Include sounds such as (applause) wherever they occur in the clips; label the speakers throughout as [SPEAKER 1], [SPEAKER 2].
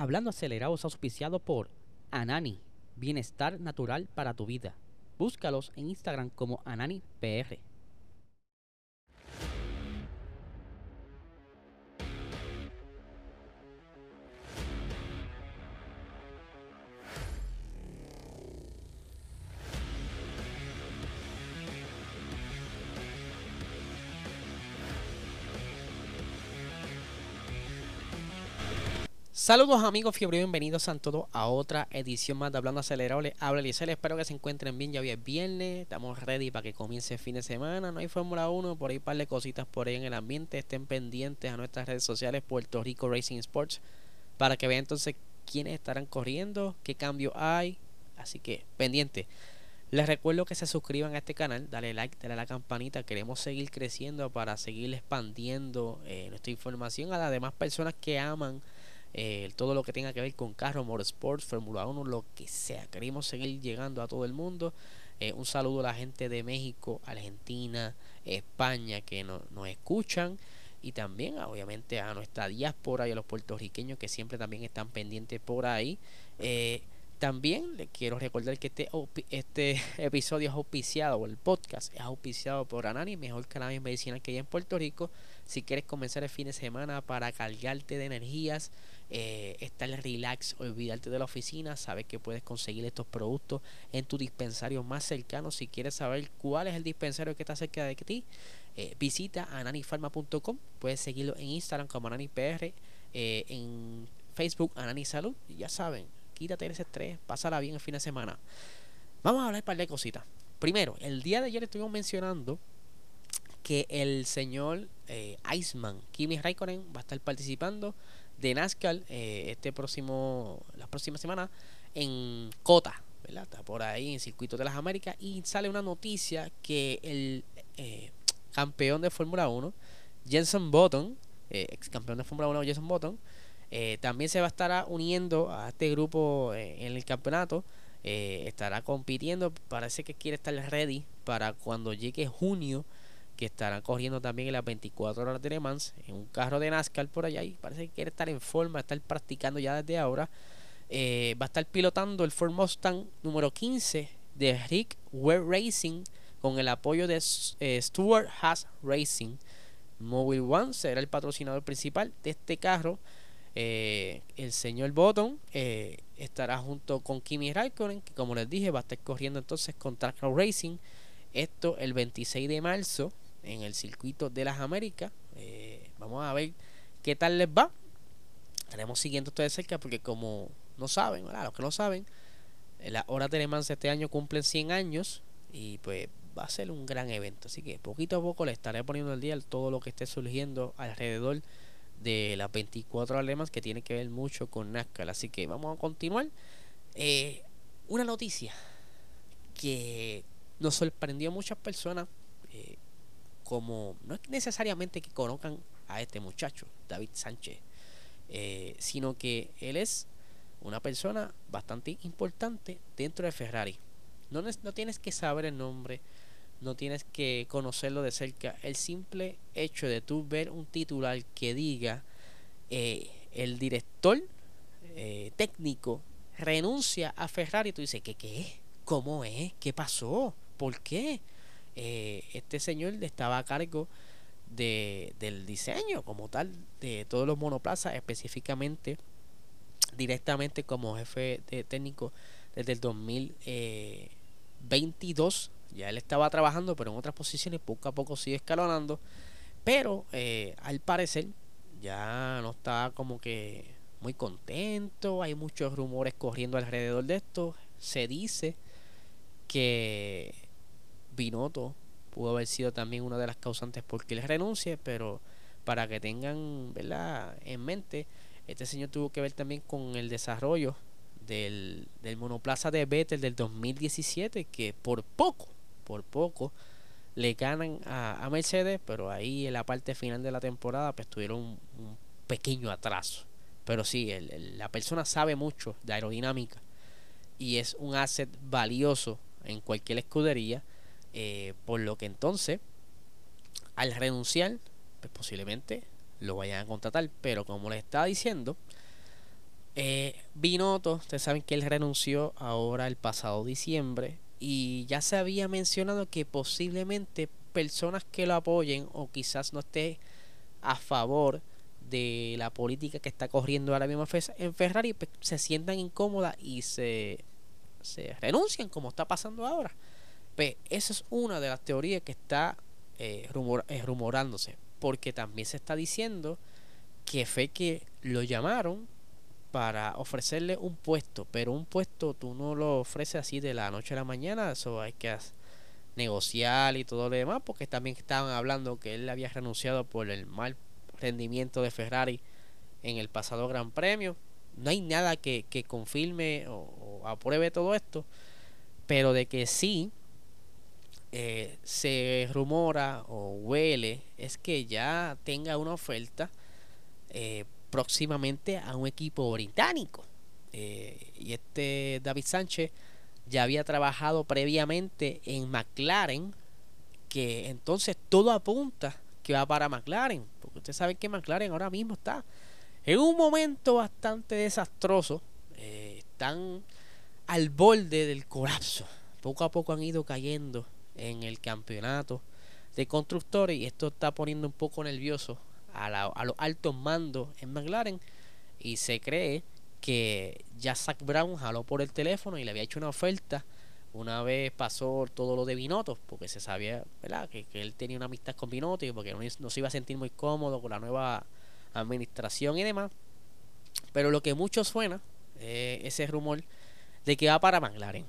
[SPEAKER 1] Hablando acelerado es auspiciado por Anani, bienestar natural para tu vida. Búscalos en Instagram como AnaniPR. Saludos amigos fiebre, bienvenidos a todos a otra edición más de Hablando Acelerado. Les habla Elisel, espero que se encuentren bien, ya hoy es viernes, estamos ready para que comience el fin de semana, no hay Fórmula 1, por ahí un par de cositas por ahí en el ambiente, estén pendientes a nuestras redes sociales Puerto Rico Racing Sports para que vean entonces quiénes estarán corriendo, qué cambio hay, así que pendiente. Les recuerdo que se suscriban a este canal, dale like, dale a la campanita. Queremos seguir creciendo para seguir expandiendo eh, nuestra información a las demás personas que aman eh, todo lo que tenga que ver con carros, motorsports, Fórmula 1, lo que sea. Queremos seguir llegando a todo el mundo. Eh, un saludo a la gente de México, Argentina, España que nos escuchan y también obviamente a nuestra diáspora y a los puertorriqueños que siempre también están pendientes por ahí. Eh, también les quiero recordar que este, este (laughs) episodio es auspiciado, o el podcast es auspiciado por Anani, mejor cannabis medicinal que hay en Puerto Rico. Si quieres comenzar el fin de semana para cargarte de energías, eh, estar relax, olvidarte de la oficina, sabes que puedes conseguir estos productos en tu dispensario más cercano. Si quieres saber cuál es el dispensario que está cerca de ti, eh, visita ananifarma.com. Puedes seguirlo en Instagram como AnaniPR, eh, en Facebook Anani Salud. Y ya saben, quítate ese estrés, pásala bien el fin de semana. Vamos a hablar un par de cositas. Primero, el día de ayer estuvimos mencionando que el señor eh, Iceman, Kimi Raikkonen, va a estar participando de NASCAR eh, este próximo, la próxima semana en Cota, ¿verdad? Está por ahí en Circuito de las Américas y sale una noticia que el eh, campeón de Fórmula 1, Jenson Button, ex campeón de Fórmula 1, Jenson Button, eh, también se va a estar uniendo a este grupo eh, en el campeonato. Eh, estará compitiendo. Parece que quiere estar ready para cuando llegue junio. Que estará corriendo también en las 24 horas de Le Mans. En un carro de NASCAR por allá. Y parece que quiere estar en forma. Estar practicando ya desde ahora. va a estar pilotando el Ford Mustang número 15 de Rick Ware Racing. Con el apoyo de Stuart Haas Racing. Mobile One será el patrocinador principal de este carro. Eh, el señor Bottom eh, estará junto con Kimi Raikkonen, que como les dije va a estar corriendo entonces con Track Racing. Esto el 26 de marzo en el circuito de las Américas. Eh, vamos a ver qué tal les va. Estaremos siguiendo esto de cerca porque como no saben, los que no saben, las horas de Le Mans este año cumplen 100 años y pues va a ser un gran evento. Así que poquito a poco le estaré poniendo al día todo lo que esté surgiendo alrededor de las 24 alemas que tiene que ver mucho con NASCAR. Así que vamos a continuar. Eh, una noticia que nos sorprendió a muchas personas, eh, como no es necesariamente que conozcan a este muchacho, David Sánchez, eh, sino que él es una persona bastante importante dentro de Ferrari. No, no tienes que saber el nombre, no tienes que conocerlo de cerca. El simple hecho de tú ver un titular que diga eh, el director eh, técnico renuncia a Ferrari, tú dices, ¿qué qué? ¿Cómo es? ¿Qué pasó? ¿Por qué? Eh, este señor estaba a cargo de, del diseño como tal de todos los monoplazas, específicamente directamente como jefe de técnico desde el 2022 ya él estaba trabajando, pero en otras posiciones poco a poco sigue escalonando. Pero eh, al parecer ya no está como que muy contento. Hay muchos rumores corriendo alrededor de esto. Se dice que Binotto pudo haber sido también una de las causantes por que él renuncie, pero para que tengan ¿verdad? en mente, este señor tuvo que ver también con el desarrollo del, del monoplaza de Vettel del 2017, que por poco por poco le ganan a, Mercedes, pero ahí en la parte final de la temporada pues tuvieron un, pequeño atraso. Pero sí, la persona sabe mucho de aerodinámica y es un asset valioso en cualquier escudería, eh, por lo que entonces al renunciar, pues posiblemente lo vayan a contratar, pero como les estaba diciendo, Eh, Binotto, ustedes saben que él renunció ahora el pasado diciembre y ya se había mencionado que posiblemente personas que lo apoyen o quizás no esté a favor de la política que está corriendo ahora mismo en Ferrari pues, se sientan incómodas y se, se renuncian como está pasando ahora. Esa es una de las teorías que está eh, eh, rumorándose porque también se está diciendo que fue que lo llamaron para ofrecerle un puesto, pero un puesto tú no lo ofreces así de la noche a la mañana, eso hay que negociar y todo lo demás, porque también estaban hablando que él había renunciado por el mal rendimiento de Ferrari en el pasado Gran Premio. No hay nada que, confirme o, apruebe todo esto, pero de que sí eh, se rumora o huele es que ya tenga una oferta eh, próximamente a un equipo británico. Eh, y este David Sánchez ya había trabajado previamente en McLaren, que entonces todo apunta que va para McLaren, porque usted sabe que McLaren ahora mismo está en un momento bastante desastroso, eh, están al borde del colapso, poco a poco han ido cayendo en el campeonato de constructores y esto está poniendo un poco nervioso a, los altos mandos en McLaren y se cree que ya Zach Brown jaló por el teléfono y le había hecho una oferta una vez pasó todo lo de Binotto, porque se sabía ¿verdad? Que, él tenía una amistad con Binotto y porque no, se iba a sentir muy cómodo con la nueva administración y demás. Pero lo que mucho suena es ese rumor de que va para McLaren.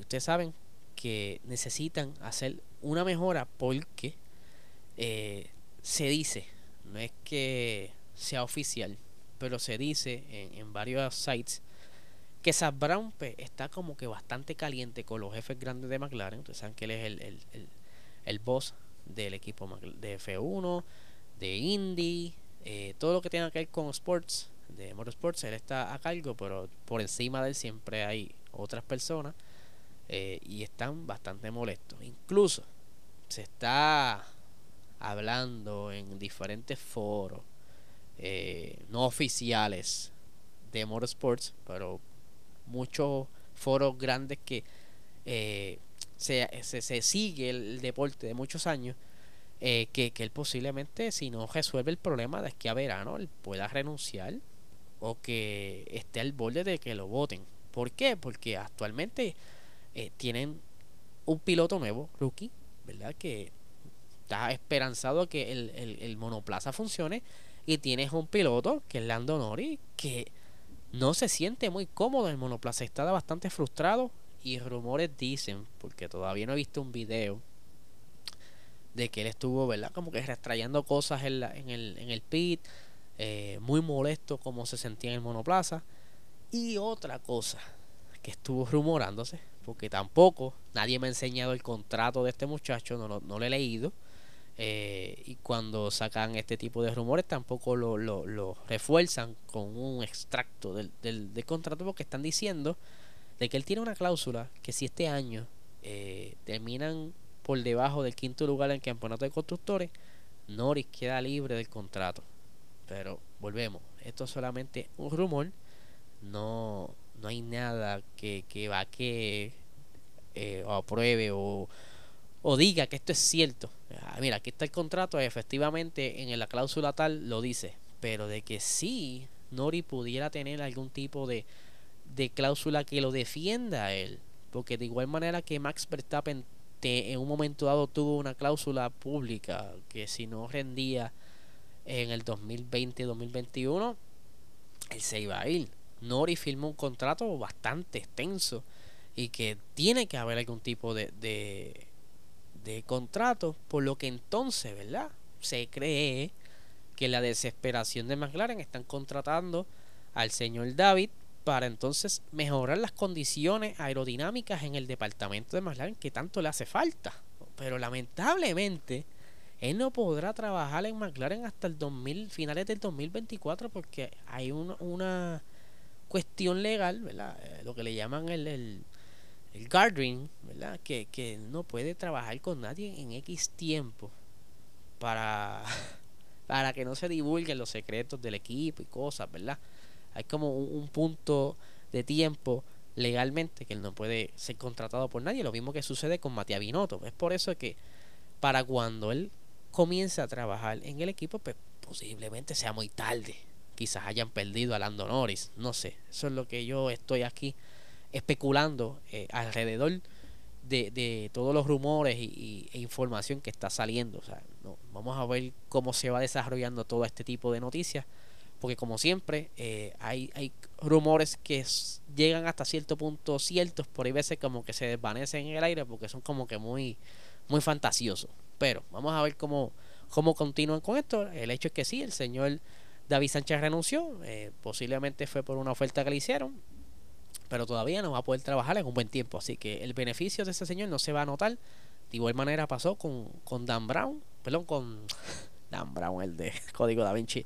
[SPEAKER 1] Ustedes saben que necesitan hacer una mejora porque eh, se dice no es que sea oficial, pero se dice en, varios sites que Zach Brown pues, está como que bastante caliente con los jefes grandes de McLaren. Ustedes saben que él es el, el, el, boss del equipo de F1, de Indy, eh, todo lo que tenga que ver con sports, de motorsports, él está a cargo, pero por encima de él siempre hay otras personas eh, y están bastante molestos. Incluso se está hablando en diferentes foros eh, no oficiales de motorsports, pero muchos foros grandes que eh, se, se, sigue el, deporte de muchos años, eh, que, que, él posiblemente, si no resuelve el problema de que a verano, él pueda renunciar o que esté al borde de que lo voten. ¿Por qué? Porque actualmente tienen un piloto nuevo, rookie, ¿verdad? Que estás esperanzado que el, monoplaza funcione y tienes un piloto que es Lando Norris que no se siente muy cómodo en el monoplaza, está bastante frustrado y rumores dicen, porque todavía no he visto un video de que él estuvo, ¿verdad? Como que restrayendo cosas en, en, el, en el pit, eh, muy molesto como se sentía en el monoplaza. Y otra cosa que estuvo rumorándose, porque tampoco nadie me ha enseñado el contrato de este muchacho, no, no lo he leído eh, y cuando sacan este tipo de rumores tampoco lo, lo, refuerzan con un extracto del, del, contrato porque están diciendo de que él tiene una cláusula que si este año eh, terminan por debajo del quinto lugar en el campeonato de constructores, Norris queda libre del contrato. Pero volvemos, esto es solamente un rumor, no, no hay nada que, que va que eh, o apruebe o o diga que esto es cierto. Ah, mira, aquí está el contrato, efectivamente en la cláusula tal lo dice, pero de que sí Nori pudiera tener algún tipo de, de cláusula que lo defienda a él, porque de igual manera que Max Verstappen en un momento dado tuvo una cláusula pública que si no rendía en el 2020-2021, él se iba a ir. Nori firmó un contrato bastante extenso y que tiene que haber algún tipo de de contrato, por lo que entonces, ¿verdad? Se cree que la desesperación de McLaren están contratando al señor David para entonces mejorar las condiciones aerodinámicas en el departamento de McLaren que tanto le hace falta. Pero lamentablemente él no podrá trabajar en McLaren hasta el 2000, finales del 2024 porque hay una cuestión legal, ¿verdad? Eh, lo que le llaman el el guardian, ¿verdad? Que, que no puede trabajar con nadie en X tiempo para, (laughs) para que no se divulguen los secretos del equipo y cosas, ¿verdad? Hay como un, punto de tiempo legalmente que él no puede ser contratado por nadie. Lo mismo que sucede con Matías Binotto. Es por eso que para cuando él comienza a trabajar en el equipo, pues posiblemente sea muy tarde. Quizás hayan perdido a Lando Norris. No sé. Eso es lo que yo estoy aquí especulando eh, alrededor de, de, todos los rumores y, e información que está saliendo. O sea, no, vamos a ver cómo se va desarrollando todo este tipo de noticias. Porque como siempre, eh, hay, hay rumores que llegan hasta cierto punto ciertos, por ahí veces como que se desvanecen en el aire porque son como que muy, muy fantasiosos. Pero vamos a ver cómo, cómo continúan con esto. El hecho es que sí, el señor David Sánchez renunció. Eh, posiblemente fue por una oferta que le hicieron pero todavía no va a poder trabajar en un buen tiempo. Así que el beneficio de ese señor no se va a notar. De igual manera pasó con, con Dan Brown, perdón, con (laughs) Dan Brown, el de (laughs) Código Da Vinci.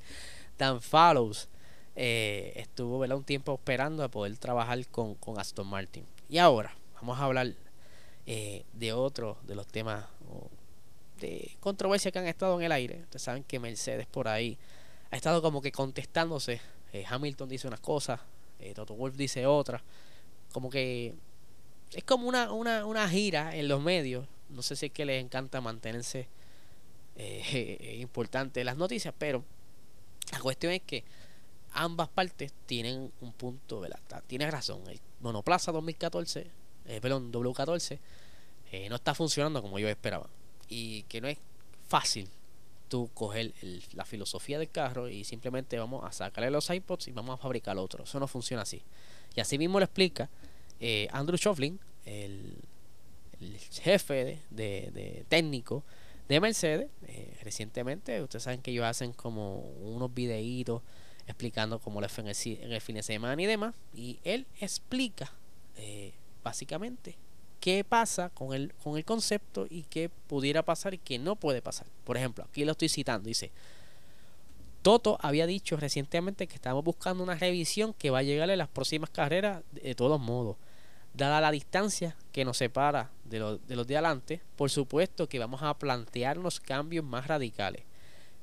[SPEAKER 1] Dan Fallows eh, estuvo un tiempo esperando a poder trabajar con, con Aston Martin. Y ahora vamos a hablar eh, de otro de los temas de controversia que han estado en el aire. Ustedes saben que Mercedes por ahí ha estado como que contestándose. Eh, Hamilton dice unas cosas, eh, Toto Wolf dice otra. Como que es como una, una, una gira en los medios. No sé si es que les encanta mantenerse eh, (laughs) importante las noticias, pero la cuestión es que ambas partes tienen un punto, ¿verdad? Tienes razón. El Monoplaza 2014, eh, perdón, W14, eh, no está funcionando como yo esperaba. Y que no es fácil coger la filosofía del carro y simplemente vamos a sacarle los iPods y vamos a fabricar otro. Eso no funciona así. Y así mismo lo explica eh, Andrew Shovlin, el, jefe de, técnico de Mercedes. Eh, recientemente, ustedes saben que ellos hacen como unos videitos explicando cómo le fue en el, fin de semana y demás. Y él explica eh, básicamente qué pasa con el, con el concepto y qué pudiera pasar y qué no puede pasar. Por ejemplo, aquí lo estoy citando, dice, Toto había dicho recientemente que estamos buscando una revisión que va a llegar en las próximas carreras de todos modos. Dada la distancia que nos separa de, de los de adelante, por supuesto que vamos a plantear unos cambios más radicales.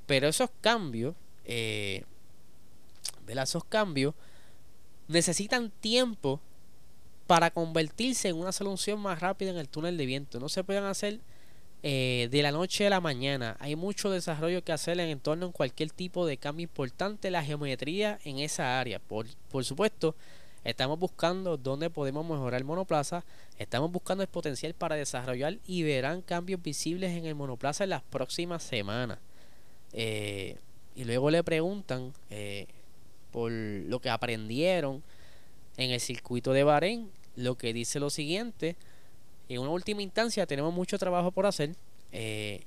[SPEAKER 1] Pero esos cambios, eh, esos cambios necesitan tiempo para convertirse en una solución más rápida en el túnel de viento. No se pueden hacer eh, de la noche a la mañana. Hay mucho desarrollo que hacer en torno a cualquier tipo de cambio importante la geometría en esa área. Por, por supuesto, estamos buscando dónde podemos mejorar el monoplaza. Estamos buscando el potencial para desarrollar y verán cambios visibles en el monoplaza en las próximas semanas. Eh, y luego le preguntan eh, por lo que aprendieron en el circuito de Bahrein lo que dice lo siguiente. En una última instancia tenemos mucho trabajo por hacer. Eh,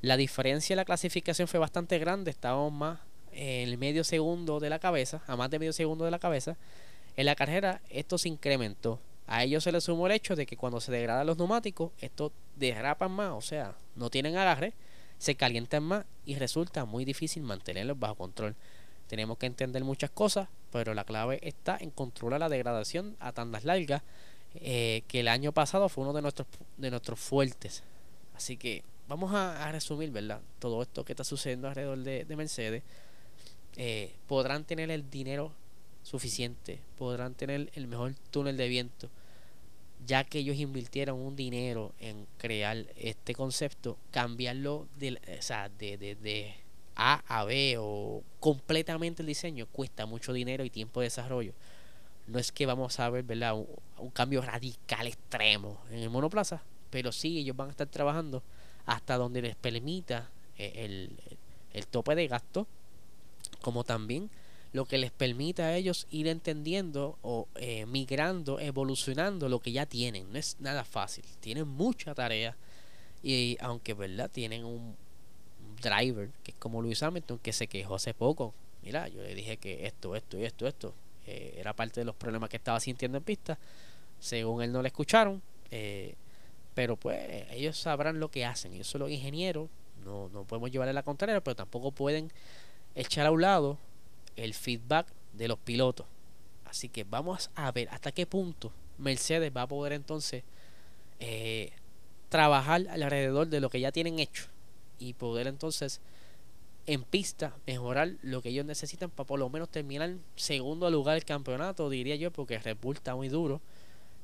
[SPEAKER 1] la diferencia en la clasificación fue bastante grande. Estábamos más en el medio segundo de la cabeza, a más de medio segundo de la cabeza. En la carrera esto se incrementó. A ello se le sumó el hecho de que cuando se degradan los neumáticos, estos derrapan más, o sea, no tienen agarre, se calientan más y resulta muy difícil mantenerlos bajo control. Tenemos que entender muchas cosas, pero la clave está en controlar la degradación a tandas largas, eh, que el año pasado fue uno de nuestros, de nuestros fuertes. Así que vamos a, resumir, ¿verdad? Todo esto que está sucediendo alrededor de, Mercedes. Eh, podrán tener el dinero suficiente, podrán tener el mejor túnel de viento, ya que ellos invirtieron un dinero en crear este concepto, cambiarlo de, o sea, de, de, de a a B o completamente el diseño cuesta mucho dinero y tiempo de desarrollo. No es que vamos a ver ¿verdad? Un, cambio radical extremo en el monoplaza, pero sí ellos van a estar trabajando hasta donde les permita eh, el, el tope de gasto, como también lo que les permita a ellos ir entendiendo o eh, migrando, evolucionando lo que ya tienen. No es nada fácil, tienen mucha tarea y aunque verdad tienen un, driver, que es como Luis Hamilton, que se quejó hace poco. Mira, yo le dije que esto, esto y esto, esto eh, era parte de los problemas que estaba sintiendo en pista. Según él no le escucharon, eh, pero pues ellos sabrán lo que hacen. Ellos son los ingenieros, no, no podemos llevarle la contraria, pero tampoco pueden echar a un lado el feedback de los pilotos. Así que vamos a ver hasta qué punto Mercedes va a poder entonces eh, trabajar alrededor de lo que ya tienen hecho y poder entonces en pista, mejorar lo que ellos necesitan para por lo menos terminar segundo lugar del campeonato, diría yo, porque Red Bull está muy duro.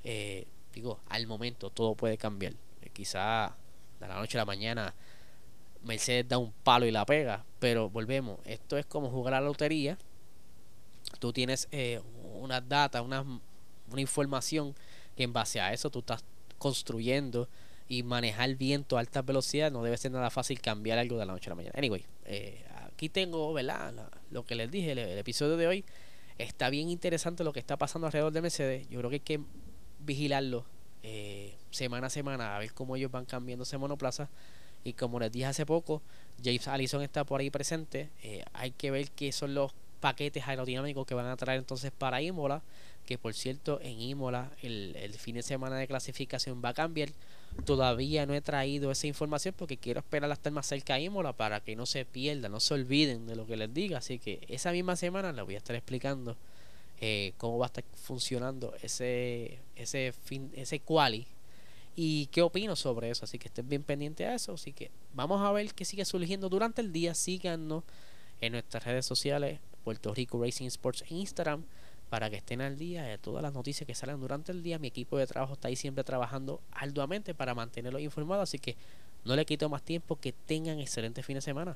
[SPEAKER 1] Eh, digo, al momento todo puede cambiar. Eh, quizá de la noche a la mañana Mercedes da un palo y la pega, pero volvemos, esto es como jugar a la lotería. Tú tienes eh, unas data, una, una información que en base a eso tú estás construyendo y manejar viento a alta velocidad no debe ser nada fácil cambiar algo de la noche a la mañana. Anyway, eh, aquí tengo, ¿verdad? lo que les dije, el, episodio de hoy está bien interesante lo que está pasando alrededor de Mercedes. Yo creo que hay que vigilarlo eh, semana a semana a ver cómo ellos van cambiando ese monoplaza. Y como les dije hace poco, James Allison está por ahí presente. Eh, hay que ver qué son los paquetes aerodinámicos que van a traer entonces para Imola. Que por cierto, en Imola el fin de semana de clasificación va a cambiar. Todavía no he traído esa información porque quiero esperar a estar más cerca a para que no se pierda, no se olviden de lo que les diga. Así que esa misma semana les voy a estar explicando eh, cómo va a estar funcionando ese, ese, fin, ese quali y qué opino sobre eso. Así que estén bien pendientes a eso. Así que vamos a ver qué sigue surgiendo durante el día. Síganos en nuestras redes sociales, Puerto Rico Racing Sports en Instagram para que estén al día de todas las noticias que salen durante el día. Mi equipo de trabajo está ahí siempre trabajando arduamente para mantenerlos informados, así que no le quito más tiempo, que tengan excelente fin de semana.